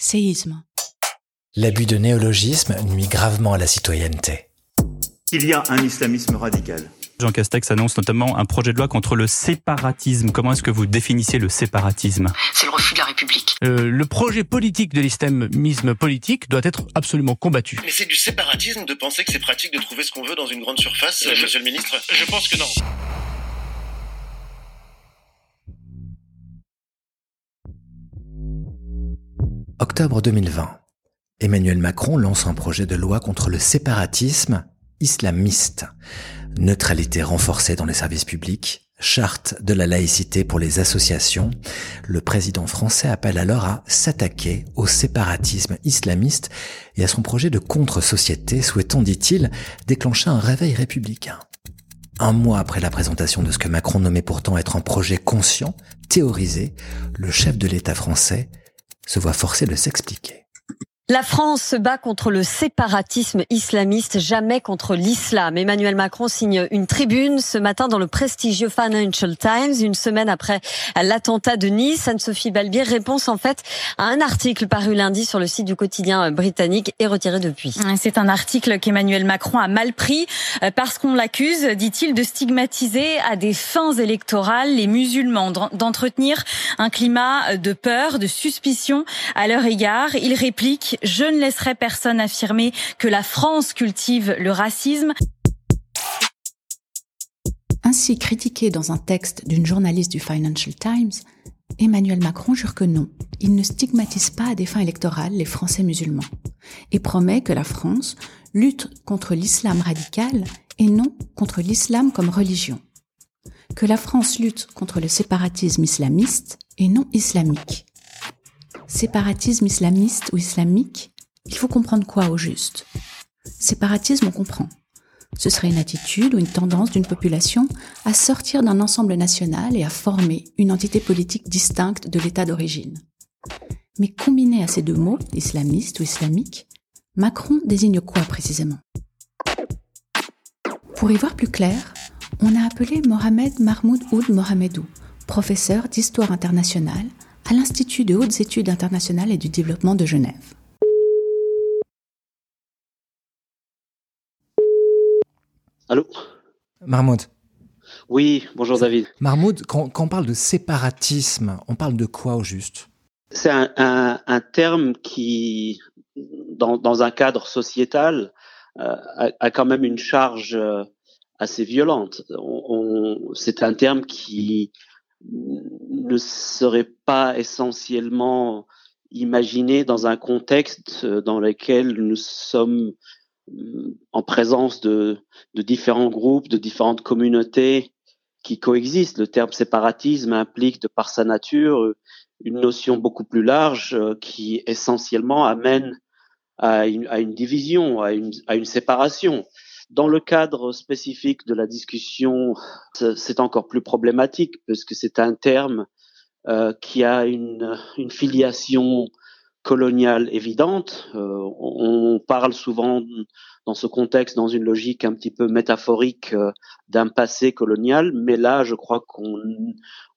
séisme. L'abus de néologisme nuit gravement à la citoyenneté. Il y a un islamisme radical. Jean Castex annonce notamment un projet de loi contre le séparatisme. Comment est-ce que vous définissez le séparatisme? C'est le refus de la République. Euh, le projet politique de l'islamisme politique doit être absolument combattu. Mais c'est du séparatisme de penser que c'est pratique de trouver ce qu'on veut dans une grande surface, je, monsieur le ministre Je pense que non. Octobre 2020. Emmanuel Macron lance un projet de loi contre le séparatisme islamiste. Neutralité renforcée dans les services publics, charte de la laïcité pour les associations. Le président français appelle alors à s'attaquer au séparatisme islamiste et à son projet de contre-société souhaitant, dit-il, déclencher un réveil républicain. Un mois après la présentation de ce que Macron nommait pourtant être un projet conscient, théorisé, le chef de l'État français se voit forcé de s'expliquer. La France se bat contre le séparatisme islamiste, jamais contre l'islam. Emmanuel Macron signe une tribune ce matin dans le prestigieux Financial Times, une semaine après l'attentat de Nice. Anne-Sophie Balbier, réponse en fait à un article paru lundi sur le site du quotidien britannique et retiré depuis. C'est un article qu'Emmanuel Macron a mal pris euh, parce qu'on l'accuse, dit-il, de stigmatiser à des fins électorales les musulmans, d'entretenir un climat de peur, de suspicion à leur égard. Il réplique je ne laisserai personne affirmer que la France cultive le racisme. Ainsi critiqué dans un texte d'une journaliste du Financial Times, Emmanuel Macron jure que non, il ne stigmatise pas à des fins électorales les Français musulmans et promet que la France lutte contre l'islam radical et non contre l'islam comme religion. Que la France lutte contre le séparatisme islamiste et non islamique Séparatisme islamiste ou islamique Il faut comprendre quoi au juste? Séparatisme, on comprend. Ce serait une attitude ou une tendance d'une population à sortir d'un ensemble national et à former une entité politique distincte de l'état d'origine. Mais combiné à ces deux mots, islamiste ou islamique, Macron désigne quoi précisément? Pour y voir plus clair, on a appelé Mohamed Mahmoud Oud Mohamedou, professeur d'histoire internationale à l'Institut de hautes études internationales et du développement de Genève. Allô? Mahmoud. Oui, bonjour David. Mahmoud, quand, on parle de séparatisme, on parle de quoi au juste? C'est un, terme qui, dans, un cadre sociétal, euh, a, quand même une charge euh, assez violente. c'est un terme qui ne serait pas essentiellement imaginé dans un contexte dans lequel nous sommes euh, en présence de, différents groupes, de différentes communautés qui coexistent. Le terme séparatisme implique de par sa nature une notion beaucoup plus large euh, qui essentiellement amène à une, division, à une séparation. Dans le cadre spécifique de la discussion, c'est encore plus problématique parce que c'est un terme euh, qui a une, une, filiation coloniale évidente. Euh, on parle souvent dans ce contexte, dans une logique un petit peu métaphorique euh, d'un passé colonial, mais là, je crois qu'on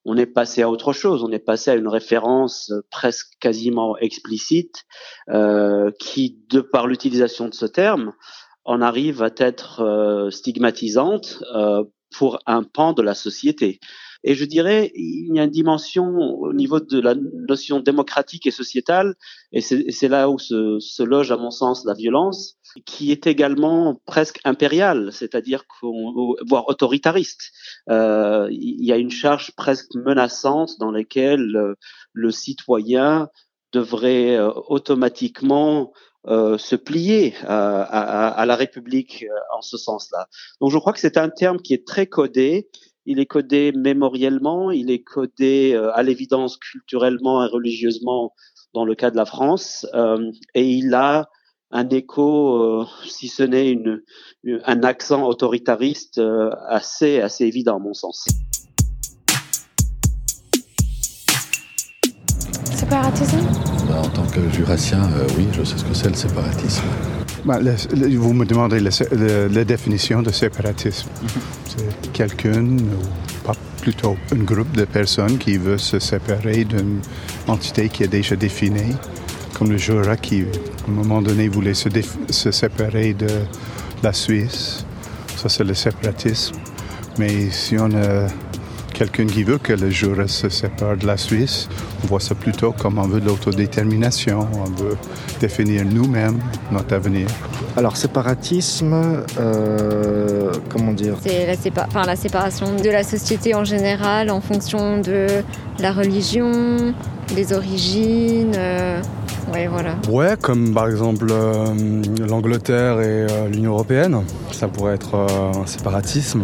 on est passé à autre chose. On est passé à une référence presque quasiment explicite euh, qui, de par l'utilisation de ce terme, on arrive à être euh, stigmatisante euh, pour un pan de la société. Et je dirais, il y a une dimension au niveau de la notion démocratique et sociétale, et c'est là où se, se, loge, à mon sens, la violence, qui est également presque impériale, c'est-à-dire voire autoritariste. Euh, il y a une charge presque menaçante dans laquelle euh, le citoyen devrait automatiquement euh, se plier à, la République euh, en ce sens-là. Donc je crois que c'est un terme qui est très codé. Il est codé mémoriellement, il est codé euh, à l'évidence culturellement et religieusement dans le cas de la France, et il a un écho, si ce n'est un accent autoritariste assez assez évident à mon sens. Bah, En tant que jurassien, euh, oui, je sais ce que c'est le séparatisme. Bah, vous me demandez la, définition de séparatisme. C'est quelqu'un, ou pas plutôt un groupe de personnes qui veut se séparer d'une entité qui est déjà définie comme le Jura qui, à un moment donné, voulait se, se séparer de la Suisse. Ça, c'est le séparatisme. Mais si on a quelqu'un qui veut que le Jura se sépare de la Suisse, on voit ça plutôt comme on veut de l'autodétermination, on veut définir nous-mêmes notre avenir. Alors, séparatisme, euh, comment dire? C'est la, enfin, la séparation de la société en général en fonction de la religion, des origines. Euh, ouais, voilà. Ouais, comme par exemple euh, l'Angleterre et euh, l'Union européenne, ça pourrait être un séparatisme.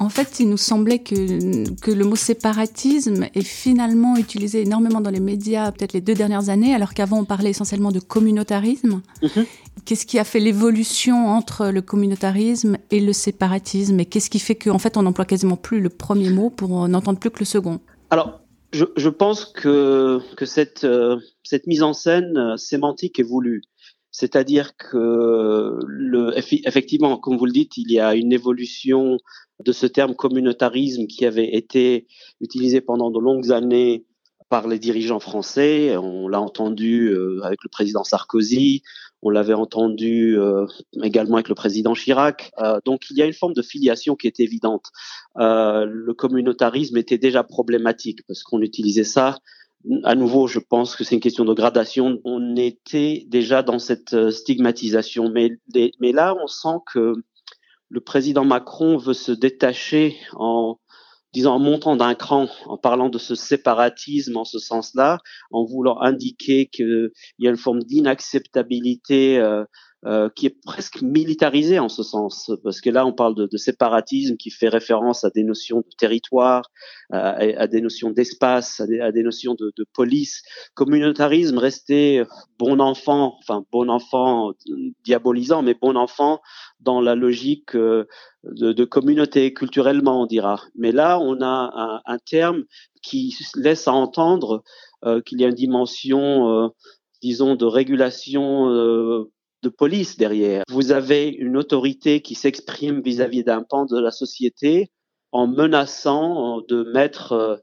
En fait, il nous semblait que, que le mot séparatisme est finalement utilisé énormément dans les médias, peut-être les deux dernières années, alors qu'avant on parlait essentiellement de communautarisme. Mhm. Qu'est-ce qui a fait l'évolution entre le communautarisme et le séparatisme? Et qu'est-ce qui fait qu'en fait on n'emploie quasiment plus le premier mot pour n'entendre plus que le second? Alors, je, je, pense que, que cette, euh, cette mise en scène euh, sémantique est voulue. C'est-à-dire que, effectivement, comme vous le dites, il y a une évolution de ce terme communautarisme qui avait été utilisé pendant de longues années par les dirigeants français. On l'a entendu euh, avec le président Sarkozy, on l'avait entendu euh, également avec le président Chirac. Euh, donc il y a une forme de filiation qui est évidente. le communautarisme était déjà problématique parce qu'on utilisait ça à nouveau, je pense que c'est une question de gradation. On était déjà dans cette euh, stigmatisation, mais, là, on sent que le président Macron veut se détacher en disant en montant d'un cran, en parlant de ce séparatisme en ce sens-là, en voulant indiquer qu'il y a une forme d'inacceptabilité euh, euh, qui est presque militarisé en ce sens, parce que là on parle de, de séparatisme qui fait référence à des notions de territoire, à, des notions d'espace, à, à des, notions de, de, police. Communautarisme restait bon enfant, enfin bon enfant diabolisant, mais bon enfant dans la logique euh, de, de communauté culturellement on dira. Mais là on a un, un terme qui laisse à entendre euh, qu'il y a une dimension disons de régulation euh, de police derrière. Vous avez une autorité qui s'exprime vis-à-vis d'un pan de la société en menaçant de mettre, euh,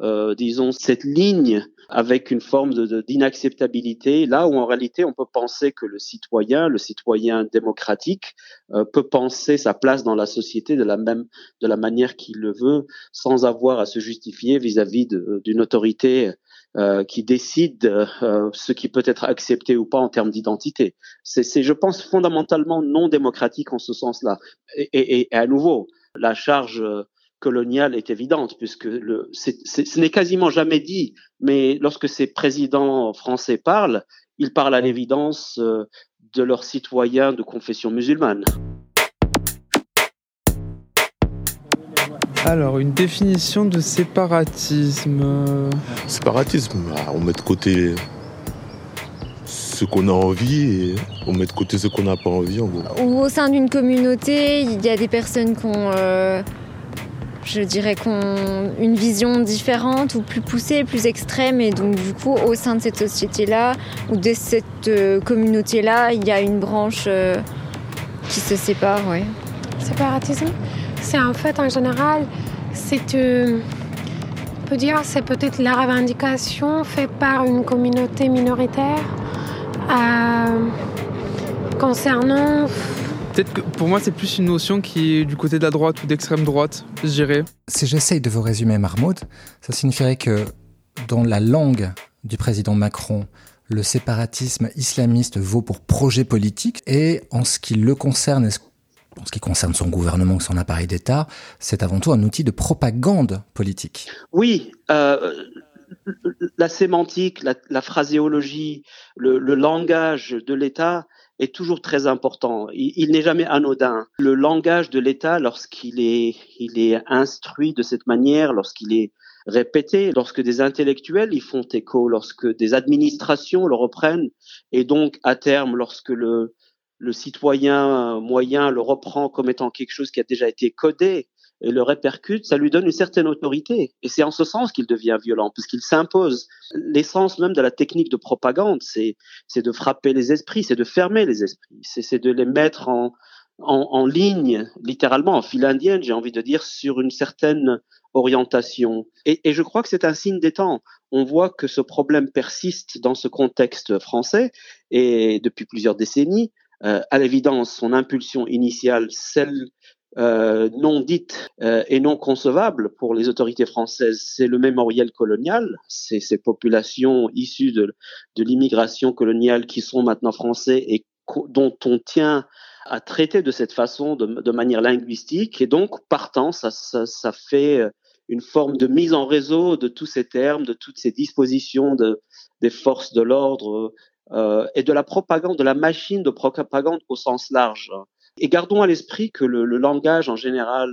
euh, disons, cette ligne avec une forme d'inacceptabilité, là où en réalité on peut penser que le citoyen, le citoyen démocratique, euh, peut penser sa place dans la société de la même, de la manière qu'il le veut, sans avoir à se justifier vis-à-vis d'une autorité euh, qui décide euh, ce qui peut être accepté ou pas en termes d'identité. C'est, je pense, fondamentalement non démocratique en ce sens-là. Et, et, et, à nouveau, la charge euh, coloniale est évidente puisque le, ce n'est quasiment jamais dit, mais lorsque ces présidents français parlent, ils parlent à l'évidence de leurs citoyens de confession musulmane. Alors, une définition de séparatisme. Séparatisme, bah, on met de côté ce qu'on a envie et on met de côté ce qu'on n'a pas envie. En gros. Ou au sein d'une communauté, il y a des personnes qui ont, euh, je dirais, qui une vision différente ou plus poussée, plus extrême. Et donc, du coup, au sein de cette société-là ou de cette euh, communauté-là, il y a une branche euh, qui se sépare, ouais. Séparatisme? C'est en fait en général, c'est, euh, on peut dire, c'est peut-être la revendication faite par une communauté minoritaire euh, concernant. Peut-être que pour moi, c'est plus une notion qui est du côté de la droite ou d'extrême droite, je dirais. Si j'essaye de vous résumer, Marmoud, ça signifierait que dans la langue du président Macron, le séparatisme islamiste vaut pour projet politique et en ce qui le concerne, est-ce en ce qui concerne son gouvernement ou son appareil d'État, c'est avant tout un outil de propagande politique. Oui, euh, la sémantique, la, phraséologie, le, langage de l'État est toujours très important. Il, n'est jamais anodin. Le langage de l'État, lorsqu'il est, il est instruit de cette manière, lorsqu'il est répété, lorsque des intellectuels y font écho, lorsque des administrations le reprennent, et donc à terme, lorsque le, le citoyen moyen le reprend comme étant quelque chose qui a déjà été codé et le répercute, ça lui donne une certaine autorité. Et c'est en ce sens qu'il devient violent, puisqu'il s'impose. L'essence même de la technique de propagande, c'est, de frapper les esprits, c'est de fermer les esprits, c'est, c'est de les mettre en, en, ligne, littéralement en file indienne, j'ai envie de dire, sur une certaine orientation. Et, et je crois que c'est un signe des temps. On voit que ce problème persiste dans ce contexte français et depuis plusieurs décennies. Euh, à l'évidence, son impulsion initiale, celle euh, non dite euh, et non concevable pour les autorités françaises, c'est le mémoriel colonial, c'est ces populations issues de, l'immigration coloniale qui sont maintenant français et dont on tient à traiter de cette façon, de, manière linguistique, et donc partant, ça, fait une forme de mise en réseau de tous ces termes, de toutes ces dispositions de, des forces de l'ordre et de la propagande, de la machine de propagande au sens large. Et gardons à l'esprit que le, le, langage en général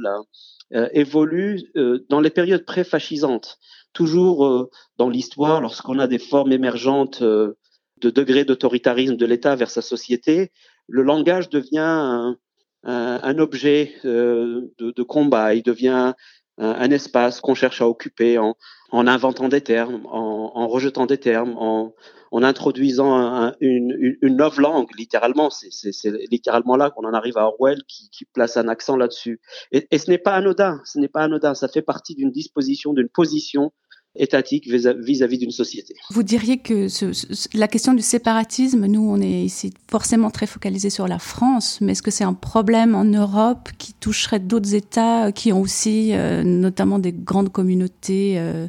euh, évolue euh, dans les périodes pré-fascisantes. Toujours euh, dans l'histoire, lorsqu'on a des formes émergentes euh, de degrés d'autoritarisme de l'État vers sa société, le langage devient un, un, un objet de, de, combat, il devient un, espace qu'on cherche à occuper en, en, inventant des termes, en, rejetant des termes, en, introduisant un, une, une langue, littéralement. C'est littéralement là qu'on en arrive à Orwell qui, qui place un accent là-dessus. Et, et, ce n'est pas anodin, ce n'est pas anodin, ça fait partie d'une disposition, d'une position étatique vis-à-vis d'une société. Vous diriez que ce, ce, la question du séparatisme, nous, on est ici forcément très focalisé sur la France, mais est-ce que c'est un problème en Europe qui toucherait d'autres États qui ont aussi euh, notamment des grandes communautés euh,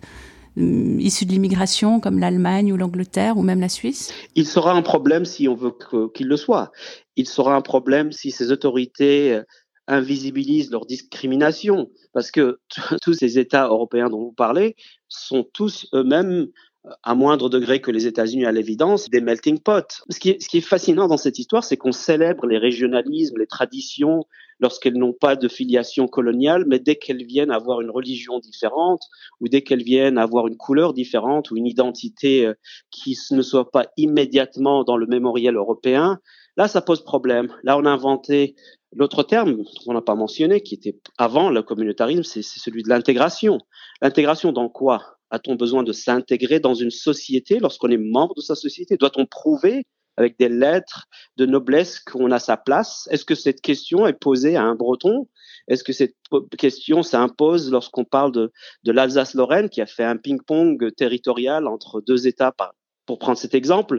euh, issus de l'immigration comme l'Allemagne ou l'Angleterre ou même la Suisse? Il sera un problème si on veut qu'il le soit. Il sera un problème si ces autorités invisibilisent leur discrimination, parce que tous ces États européens dont vous parlez sont tous eux-mêmes euh, à moindre degré que les États-Unis à l'évidence, des melting pots. Ce qui est, ce qui est fascinant dans cette histoire, c'est qu'on célèbre les régionalismes, les traditions, lorsqu'elles n'ont pas de filiation coloniale, mais dès qu'elles viennent avoir une religion différente, ou dès qu'elles viennent avoir une couleur différente, ou une identité euh, qui ne soit pas immédiatement dans le mémoriel européen, là, ça pose problème. Là, on a inventé l'autre terme qu'on n'a pas mentionné, qui était avant le communautarisme, c'est celui de l'intégration. L'intégration dans quoi A-t-on besoin de s'intégrer dans une société lorsqu'on est membre de sa société? Doit-on prouver avec des lettres de noblesse qu'on a sa place? Est-ce que cette question est posée à un breton? Est-ce que cette question s'impose lorsqu'on parle de, l'Alsace-Lorraine qui a fait un ping-pong territorial entre deux États par, pour prendre cet exemple,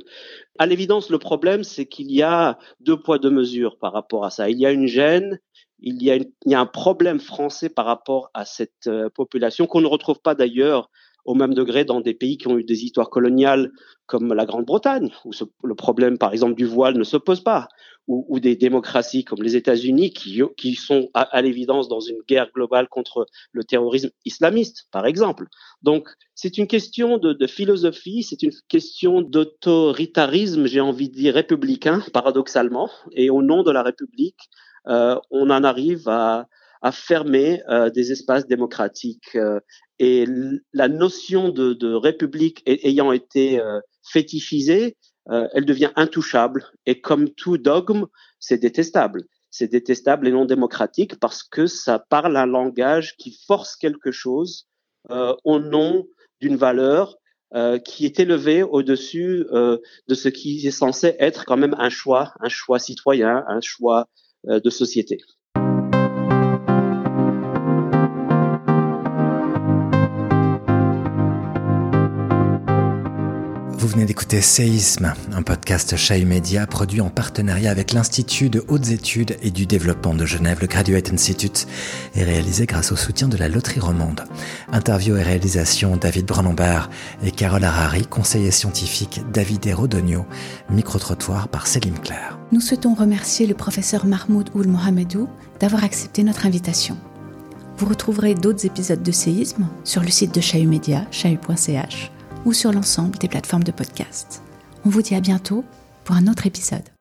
à l'évidence, le problème, c'est qu'il y a deux poids, deux mesures par rapport à ça. Il y a une gêne, il y a, un problème français par rapport à cette euh, population qu'on ne retrouve pas d'ailleurs au même degré dans des pays qui ont eu des histoires coloniales comme la Grande-Bretagne, où ce, le problème, par exemple, du voile ne se pose pas, ou, ou des démocraties comme les États-Unis qui, qui sont à, à l'évidence dans une guerre globale contre le terrorisme islamiste, par exemple. Donc, c'est une question de, de philosophie, c'est une question d'autoritarisme, j'ai envie de dire républicain, paradoxalement, et au nom de la République, euh, on en arrive à, à fermer euh, des espaces démocratiques. Euh, et la notion de, république ayant été euh, fétichisée, euh, elle devient intouchable. Et comme tout dogme, c'est détestable. C'est détestable et non démocratique parce que ça parle un langage qui force quelque chose euh, au nom d'une valeur euh, qui est élevée au-dessus de ce qui est censé être quand même un choix, un choix citoyen, un choix de société. Venez d'écouter Séisme, un podcast Chahut Média produit en partenariat avec l'Institut de hautes études et du développement de Genève, le Graduate Institute, et réalisé grâce au soutien de la Loterie Romande. Interview et réalisation David Branambert et Carole Harari, conseiller scientifique David Hérodonio, micro-trottoir par Céline Claire. Nous souhaitons remercier le professeur Mahmoud Oul Mohamedou d'avoir accepté notre invitation. Vous retrouverez d'autres épisodes de Séisme sur le site de Chahut Média, chahut.ch ou sur l'ensemble des plateformes de podcast. On vous dit à bientôt pour un autre épisode.